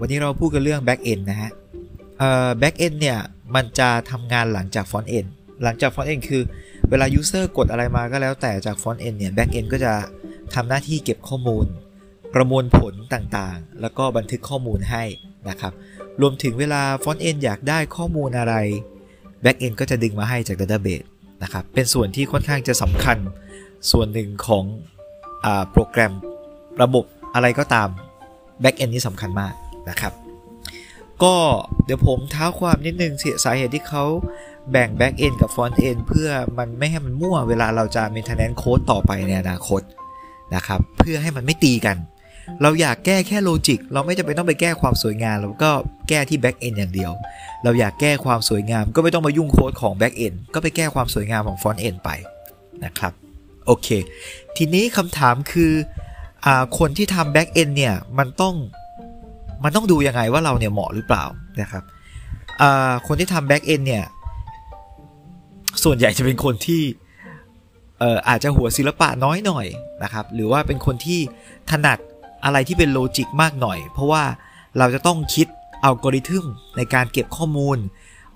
วันนี้เราพูดกันเรื่อง back end นะฮะเอ่อ back end เนี่ย มันจะทำงานหลังจาก front end หลังจาก front end คือเวลา user กดอะไรมาก็แล้วแต่จาก front end เนี่ย back end ก็จะทำหน้าที่เก็บข้อมูล ประมวลผลต่างๆ แล้วก็บันทึกข้อมูลให้นะครับ รวมถึงเวลา front end อยากได้ข้อมูลอะไร back end ก็จะดึงมาให้จาก database นะครับ เป็นส่วนที่ค่อนข้างจะสำคัญส่วนหนึ่งของอโปรแกรมระบบอะไรก็ตาม back end นี่สำคัญมาก นะครับ ก็เดี๋ยวผมเท้าความนิดนึงเสาเหตุที่เขาแบ่ง back end กับ front end เพื่อมันไม่ให้มันมั่วเวลาเราจะ maintenance code ต่อไปในอนาคตนะครับเพื่อให้มันไม่ตีกัน เราอยากแก้แค่โลจิกเราไม่จำเป็นต้องไปแก้ความสวยงามเราก็แก้ที่ back end อย่างเดียว เราอยากแก้ความสวยงาม ก็ไม่ต้องมายุ่งโค้ดของ back end ก็ไปแก้ความสวยงามของ front end ไปนะครับโอเค ทีนี้คำถามคืออคนที่ทำ back end เนี่ยมันต้อง มันต้องดูยังไงว่าเราเนี่ยเหมาะหรือเปล่านะครับคนที่ทำ back end เนี่ย ส่วนใหญ่จะเป็นคนที่อาจจะหัวศิลปะน้อยหน่อยนะครับ หรือว่าเป็นคนที่ถนัดอะไรที่เป็นโลจิกมากหน่อย เพราะว่าเราจะต้องคิดอัลกอริทึมในการเก็บข้อมูล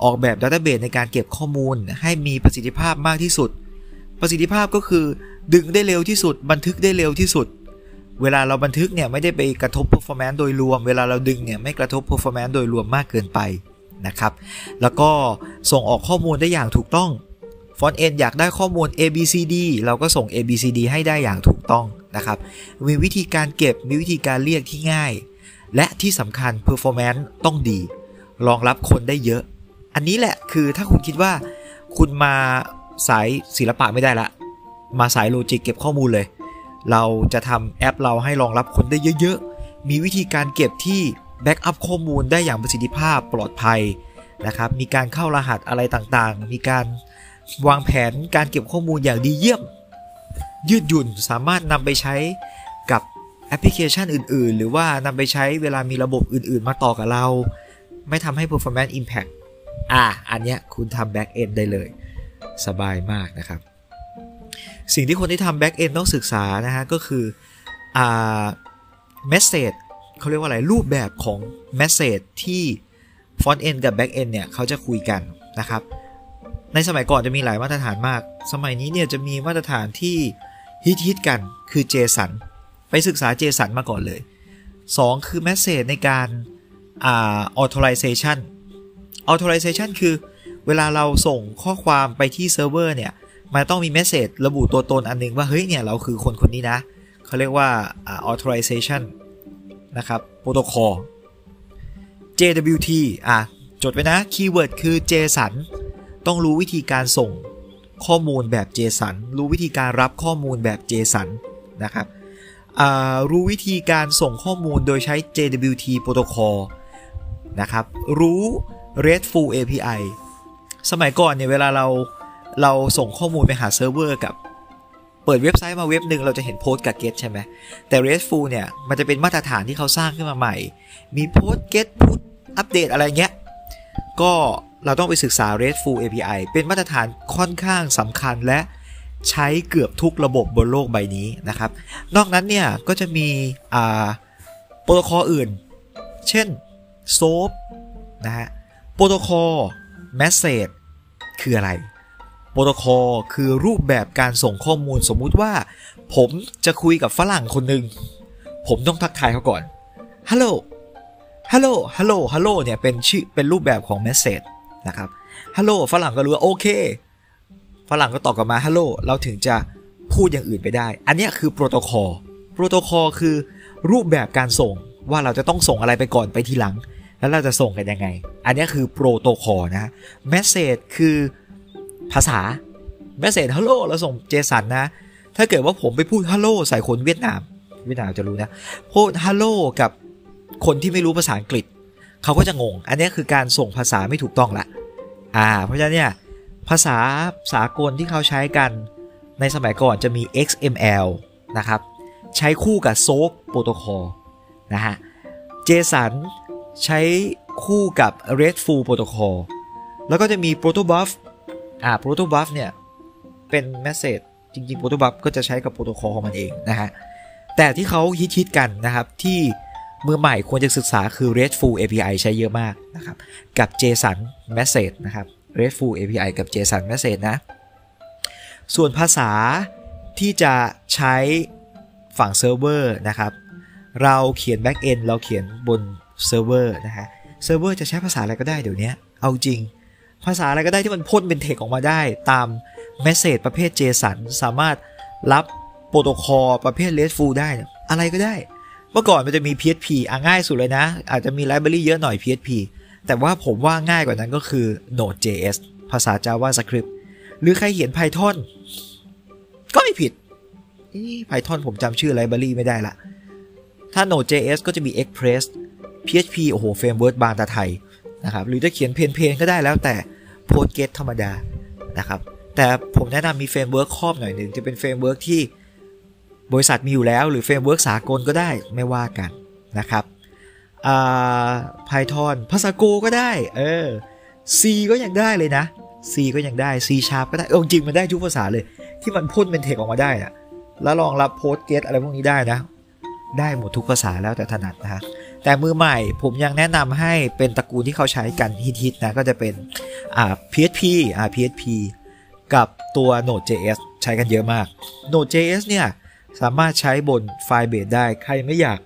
ออกแบบ database ในการเก็บข้อมูล ให้มีประสิทธิภาพมากที่สุด ประสิทธิภาพก็คือดึงได้เร็วที่สุด บันทึกได้เร็วที่สุด เวลาเราบันทึกเนี่ยไม่ได้ไปกระทบ performance โดยรวม เวลาเราดึงเนี่ยไม่กระทบ performance โดยรวมมากเกินไปนะครับ แล้วก็ส่งออกข้อมูลได้อย่างถูกต้อง front end อยากได้ข้อมูล A B C D เราก็ส่ง A B C D ให้ได้อย่างถูกต้องนะครับ มีวิธีการเก็บ มีวิธีการเรียกที่ง่าย และที่สำคัญ performance ต้องดี รองรับคนได้เยอะ อันนี้แหละคือถ้าคุณคิดว่า คุณมาสายศิลปะไม่ได้ละ มาสาย logic เก็บข้อมูลเลย เราจะทำแอปเราให้รองรับคนได้เยอะๆ มีวิธีการเก็บที่ backup ข้อมูลได้อย่างประสิทธิภาพปลอดภัยนะครับ มีการเข้ารหัสอะไรต่างๆ มีการวางแผนการเก็บข้อมูลอย่างดีเยี่ยม ยืดหยุ่นสามารถนำไปใช้กับแอปพลิเคชันอื่นๆ หรือว่านำไปใช้เวลามีระบบอื่นๆ มาต่อกับเรา ไม่ทำให้ performance impact อ่าอันเนี้ยคุณทำ back end ได้เลย สบายมากนะครับ สิ่งที่คนที่ทำ back end ต้องศึกษานะฮะก็คืออ่า message เขาเรียกว่าอะไรรูปแบบของ message ที่ front end กับ back end เนี่ยเขาจะคุยกันนะครับ ในสมัยก่อนจะมีหลายมาตรฐานมาก สมัยนี้เนี่ยจะมีมาตรฐานที่ฮิตฮิตกันคือ JSON ไปศึกษา JSON มาก่อนเลย 2 คือ Message ในการอ่า authorization authorization คือเวลาเราส่งข้อความไปที่เซิร์ฟเวอร์เนี่ย มันต้องมี Message ระบุตัวตนอันนึงว่าเฮ้ยเนี่ยเราคือคนคนนี้นะเขาเรียกว่า authorization นะครับโปรโตคอล JWT อะจดไว้นะ keyword คือ JSON ต้องรู้วิธีการส่งข้อมูลแบบ JSON รู้วิธีการรับข้อมูลแบบ JSON นะครับรู้วิธีการส่งข้อมูลโดยใช้ JWT protocol นะครับรู้ RESTful API สมัยก่อนเนี่ยเวลาเรา เราส่งข้อมูลไปหาเซิร์ฟเวอร์กับเปิดเว็บไซต์มาเว็บหนึ่งเราจะเห็นโพสต์กับ get ใช่ไหมแต่ RESTful เนี่ย มันจะเป็นมาตรฐานที่เขาสร้างขึ้นมาใหม่ มีโพสต์ get put อัปเดตอะไรเงี้ย ก็เราต้องไปศึกษา RESTful API เป็นมาตรฐานค่อนข้างสำคัญและใช้เกือบทุกระบบบนโลกใบนี้นะครับ นอกนั้นเนี่ย ก็จะมีโปรโตคอลอื่น เช่น SOAP นะฮะโปรโตคอล Message คืออะไร โปรโตคอลคือรูปแบบการส่งข้อมูลสมมุติว่า ผมจะคุยกับฝรั่งคนหนึ่งผมต้องทักทายเขาก่อนฮัลโหลฮัลโหลฮัลโหลฮัลโหลเนี่ยเป็นชื่อเป็นรูปแบบของ Message นะครับฮัลโหลฝรั่งก็รู้ว่าโอเคฝรั่งก็ตอบกลับมาฮัลโหลเราถึงจะพูดอย่างอื่นไปได้ อันนี้คือ protocol protocol คือรูปแบบการส่งว่าเราจะต้องส่งอะไรไปก่อนไปทีหลัง แล้วเราจะส่งกันยังไง อันนี้คือโปรโตคอลนะ message คือ ภาษา message ฮัลโหลเราส่ง JSON นะ ถ้าเกิดว่าผมไปพูดฮัลโหลใส่คนเวียดนาม เวียดนามจะรู้นะพูดฮัลโหลกับคนที่ไม่รู้ภาษาอังกฤษ เขาก็จะงง อันนี้คือการส่งภาษาไม่ถูกต้องละอ่า เพราะฉะนั้นเนี่ยภาษาสากลที่เขาใช้กันในสมัยก่อนจะมี XML นะครับ ใช้คู่กับ SOAP protocol นะฮะ JSON ใช้คู่กับ RESTful Protocol แล้วก็จะมี Protobuf อ่า Protobuf เนี่ย เป็น Message จริงๆ Protobuf ก็จะใช้กับโปรโตคอลของมันเองนะฮะ แต่ที่เขาฮิตๆกันนะครับ ที่มือใหม่ควรจะศึกษาคือ RESTful API ใช้เยอะมากนะครับ กับ JSON Message นะครับ RESTful API กับ JSON Message นะ ส่วนภาษาที่จะใช้ฝั่งเซิร์ฟเวอร์นะครับ เราเขียน Backend เราเขียนบนเซิร์ฟเวอร์นะฮะ เซิร์ฟเวอร์จะใช้ภาษาอะไรก็ได้เดี๋ยวนี้ เอาจริง ภาษาอะไรก็ได้ที่มันพ่นเป็นเทคออกมาได้ ตาม Message ประเภท JSON สามารถรับโปรโตคอลประเภท RESTful ได้ อะไรก็ได้ เมื่อก่อนมันจะมี PHP อะง่ายสุดเลยนะ อาจจะมี library เยอะหน่อย PHP แต่ว่าผมว่าง่ายกว่านั้นก็คือ Node.js ภาษา JavaScript หรือใครเขียน Python ก็ไม่ผิด Python ผมจำชื่อ library ไม่ได้ละ ถ้า Node.js ก็จะมี Express PHP โอ้โห framework บานตะไทนะครับ หรือจะเขียน plain plain ก็ได้แล้วแต่ Postgres ธรรมดานะครับ แต่ผมแนะนำมี framework ครอบหน่อยหนึ่งจะเป็น framework ที่บริษัทมีอยู่แล้วหรือ framework สากลก็ได้ไม่ว่ากันนะครับอ่า Python ภาษา Go ก็ได้ เออ C ก็ยังได้เลยนะ C ก็ยังได้ C Sharp ก็ได้เออจริงมันได้ทุกภาษาเลย ที่มันพ่นเป็นเทคออกมาได้อะแล้วรองรับโพสเกตอะไรพวกนี้ได้นะ ได้หมดทุกภาษาแล้วแต่ถนัดนะฮะ แต่มือใหม่ผมยังแนะนำให้เป็นตระกูลที่เขาใช้กันฮิตๆนะก็จะเป็นอ่า PHP อ่า PHP กับตัว Node.js ใช้กันเยอะมาก Node.js เนี่ยสามารถใช้บนไฟล์เบสได้ ใครไม่อยาก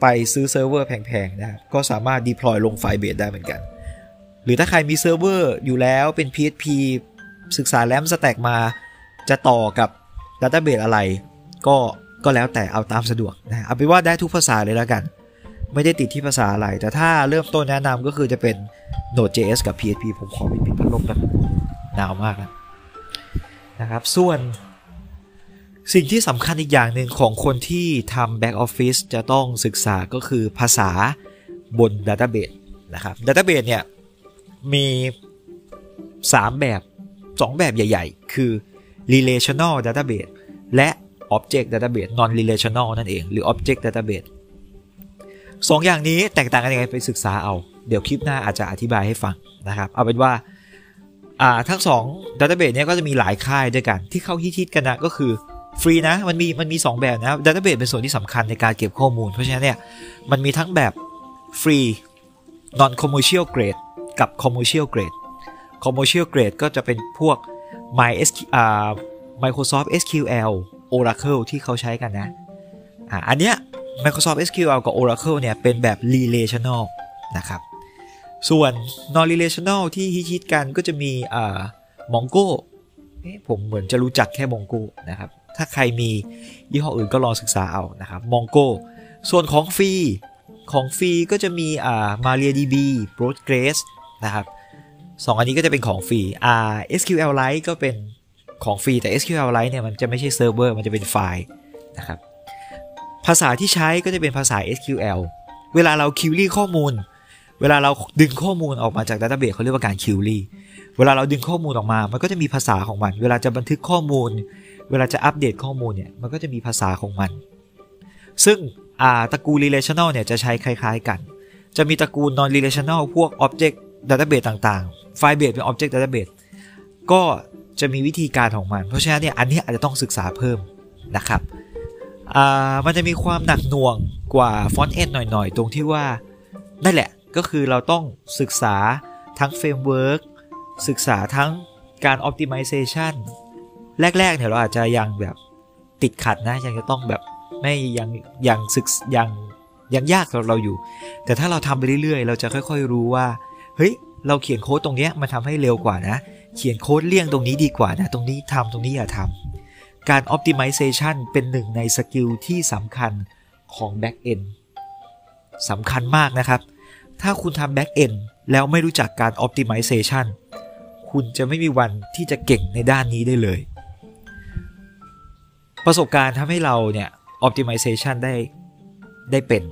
ไปซื้อเซิร์ฟเวอร์แพงๆนะครับก็สามารถ deploy ลง Firebase ได้เหมือนกัน หรือถ้าใครมีเซิร์ฟเวอร์อยู่แล้วเป็น PHP ศึกษา LAMP stack มา จะต่อกับ Database อะไร ก็ก็แล้วแต่เอาตามสะดวกนะเอาเป็นว่าได้ทุกภาษาเลยแล้วกัน ไม่ได้ติดที่ภาษาอะไร แต่ถ้าเริ่มต้นแนะนำก็คือจะเป็น Node.js กับ PHP ผมขอปิดพัดลมกันหนาวมากนะนะครับ ส่วนสิ่งที่สำคัญอีกอย่างหนึ่งของคนที่ทำ Back Office จะต้องศึกษาก็คือภาษาบน Database นะครับ Database เนี่ย มี 3 แบบ 2 แบบใหญ่ ๆ คือ relational database และ object database non relational นั่นเอง หรือ object database สองอย่างนี้แตกต่างกันยังไงไปศึกษาเอา เดี๋ยวคลิปหน้าอาจจะอธิบายให้ฟังนะครับ เอาเป็นว่าทั้ง2 database เบทเนี้ยก็จะมีหลายค่ายด้วยกัน ที่เข้าฮิตๆกันนะก็คือฟรีนะมันมีมันมี 2 แบบนะครับ database เป็นส่วนที่สำคัญในการเก็บข้อมูล เพราะฉะนั้นเนี่ยมันมีทั้งแบบฟรี non commercial grade กับ commercial grade commercial grade ก็จะเป็นพวก My SQ อ่า Microsoft SQL Oracle ที่เขาใช้กันนะอ่าอันเนี้ย Microsoft SQL กับ Oracle เนี่ยเป็นแบบ relational นะครับ ส่วน non relational ที่ฮิตๆกันก็จะมีอ่า Mongo ผมเหมือนจะรู้จักแค่ Mongo นะครับ ถ้าใครมียี่ห้ออื่นก็ลองศึกษาเอานะครับ Mongo ส่วนของฟรีของฟรีก็จะมีอ่า MariaDB Postgres นะครับสองอันนี้ก็จะเป็นของฟรีอ่า SQLite ก็เป็นของฟรีแต่ SQLite เนี่ยมันจะไม่ใช่เซิร์ฟเวอร์มันจะเป็นไฟล์นะครับ ภาษาที่ใช้ก็จะเป็นภาษา SQL เวลาเรา query ข้อมูล เวลาเราดึงข้อมูลออกมาจาก database เขาเรียกว่าการ query เวลาเราดึงข้อมูลออกมา มันก็จะมีภาษาของมัน เวลาจะบันทึกข้อมูล เวลาจะอัปเดตข้อมูลเนี่ย มันก็จะมีภาษาของมัน ซึ่งอาตระกูล relational เนี่ยจะใช้คล้ายๆกัน จะมีตระกูล non relational พวก object database ต่างๆ Firebase เป็น object database ก็จะมีวิธีการของมัน เพราะฉะนั้นเนี่ย อันนี้อาจจะต้องศึกษาเพิ่มนะครับ อ่ามันจะมีความหนักหน่วงกว่า front end หน่อยๆ ตรงที่ว่านั่นแหละก็คือเราต้องศึกษาทั้ง framework ศึกษาทั้งการ optimization แรก ๆ เนี่ยเราอาจจะยังแบบติดขัดนะ ยังจะต้องแบบไม่ยังยังศึกยังยังยากสำหรับเราอยู่ แต่ถ้าเราทำไปเรื่อยๆ เราจะค่อยๆ รู้ว่า เฮ้ย เราเขียนโค้ดตรงนี้มันทำให้เร็วกว่านะ เขียนโค้ดเลี่ยงตรงนี้ดีกว่านะ ตรงนี้ทำตรงนี้อย่าทำ การ optimization เป็นหนึ่งในสกิลที่สำคัญของ back end สำคัญมากนะครับ ถ้าคุณทำ back end แล้วไม่รู้จักการ optimization คุณจะไม่มีวันที่จะเก่งในด้านนี้ได้เลย ประสบการณ์ทำให้เราเนี่ย optimization ได้ได้เป็น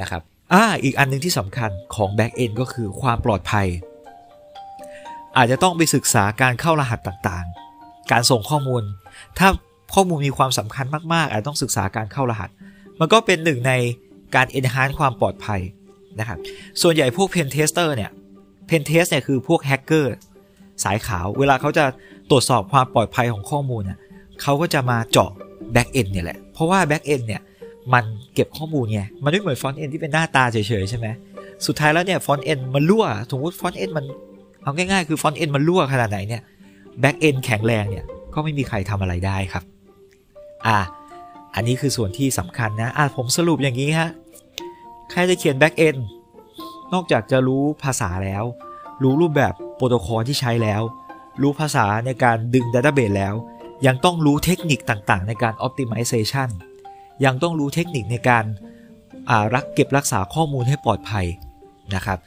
นะครับอ่าอีกอันนึงที่สำคัญของ back end ก็คือความปลอดภัย อาจจะต้องไปศึกษาการเข้ารหัสต่างๆ การส่งข้อมูล ถ้าข้อมูลมีความสำคัญมาก ๆ อาจต้องศึกษาการเข้ารหัส มันก็เป็นหนึ่งในการ enhance ความปลอดภัยนะครับ ส่วนใหญ่พวก pen tester เนี่ย pen test เนี่ยคือพวกแฮกเกอร์สายขาว เวลาเขาจะตรวจสอบความปลอดภัยของข้อมูลเนี่ยเขาก็จะมาเจาะ back end เนี่ยแหละ เพราะว่า back end เนี่ยมันเก็บข้อมูลไง มันไม่เหมือน front end ที่เป็นหน้าตาเฉยๆใช่ไหม สุดท้ายแล้วเนี่ย front end มันรั่ว สมมติ front end มันเอาง่ายๆ คือ front end มันรั่วขนาดไหนเนี่ย back end แข็งแรงเนี่ยก็ไม่มีใครทำอะไรได้ครับ อ่า อันนี้คือส่วนที่สำคัญนะ อ่าผมสรุปอย่างนี้ฮะ ใครจะเขียน back end นอกจากจะรู้ภาษาแล้ว รู้รูปแบบโปรโตคอลที่ใช้แล้ว รู้ภาษาในการดึงดัตเตอร์เบสแล้ว ยังต้องรู้เทคนิคต่างๆ ในการ optimization ยังต้องรู้เทคนิคในการารักเก็บรักษาข้อมูลให้ปลอดภัยนะครับ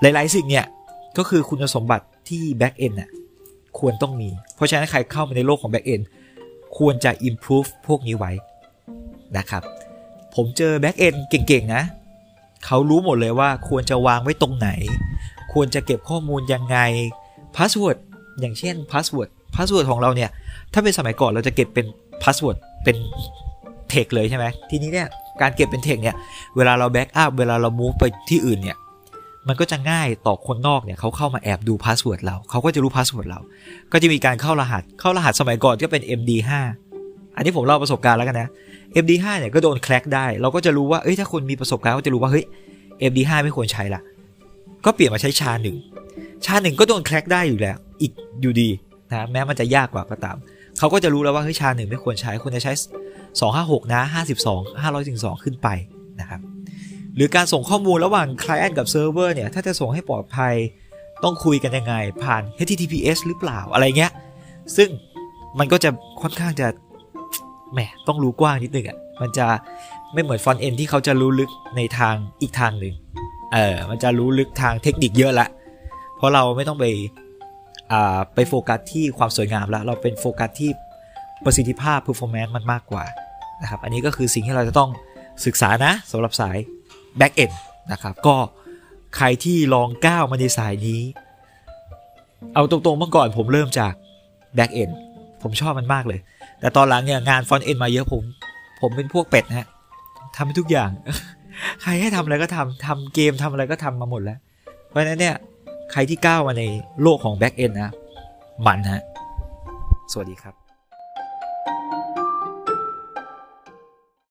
หลายๆสิ่งเนี่ย ก็คือคุณสมบัติที่ back end น่ะ ควรต้องมี เพราะฉะนั้นใครเข้ามาในโลกของ back end ควรจะ improve พวกนี้ไว้นะครับ ผมเจอ back end เก่งๆนะ เขารู้หมดเลยว่าควรจะวางไว้ตรงไหน ควรจะเก็บข้อมูลยังไง password อย่างเช่น password password ของเราเนี่ย ถ้าเป็นสมัยก่อนเราจะเก็บเป็น password เป็นเทคเลยใช่ไหมทีนี้เนี่ยการเก็บเป็นเทคเนี่ย เวลาเรา backup เวลาเรา move ไปที่อื่นเนี่ย มันก็จะง่ายต่อคนนอกเนี่ยเขาเข้ามาแอบดู password เราเขาก็จะรู้ password เรา ก็จะมีการเข้ารหัสเข้ารหัสสมัยก่อนก็เป็น MD5 อันนี้ผมเล่าประสบการณ์แล้วกันนะ MD5 เนี่ยก็โดน crack ได้ เราก็จะรู้ว่าเอ้ยถ้าคนมีประสบการณ์ก็จะรู้ว่าเฮ้ย MD5 ไม่ควรใช้ละก็เปลี่ยนมาใช้ SHA-1 SHA-1 ก็โดน crack ได้อยู่แล้ว อีกอยู่ดีนะแม้มันจะยากกว่าก็ตามเขาก็จะรู้แล้วว่าเฮ้ยชาหนึ่งไม่ควรใช้ควรจะใช้ 256 นะ 52 512 ขึ้นไปนะครับ หรือการส่งข้อมูลระหว่าง client กับเซิร์ฟเวอร์เนี่ย ถ้าจะส่งให้ปลอดภัย ต้องคุยกันยังไง ผ่าน HTTPS หรือเปล่าอะไรเงี้ย ซึ่งมันก็จะค่อนข้างจะแหมต้องรู้กว้างนิดนึงอะ่ะ มันจะไม่เหมือนฟอนต์เอนที่เขาจะรู้ลึกในทางอีกทางหนึ่งเออมันจะรู้ลึกทางเทคนิคเยอะละ เพราะเราไม่ต้องไปอ่าไปโฟกัสที่ความสวยงามแล้วเราเป็นโฟกัสที่ประสิทธิภาพ performance มันมากกว่านะครับ อันนี้ก็คือสิ่งที่เราจะต้องศึกษานะสำหรับสาย back end นะครับ ก็ใครที่ลองก้าวมาในสายนี้ เอาตรงๆเมื่อก่อนผมเริ่มจาก back end ผมชอบมันมากเลย แต่ตอนหลังเนี่ยงาน front end มาเยอะผม ผมเป็นพวกเป็ดฮะทำทุกอย่าง ใครให้ทำอะไรก็ทำทำเกมทำอะไรก็ทำมาหมดแล้ว เพราะฉะนั้นเนี่ยใครที่ก้าวมาในโลกของ back end นะ มันฮะ สวัสดีครับ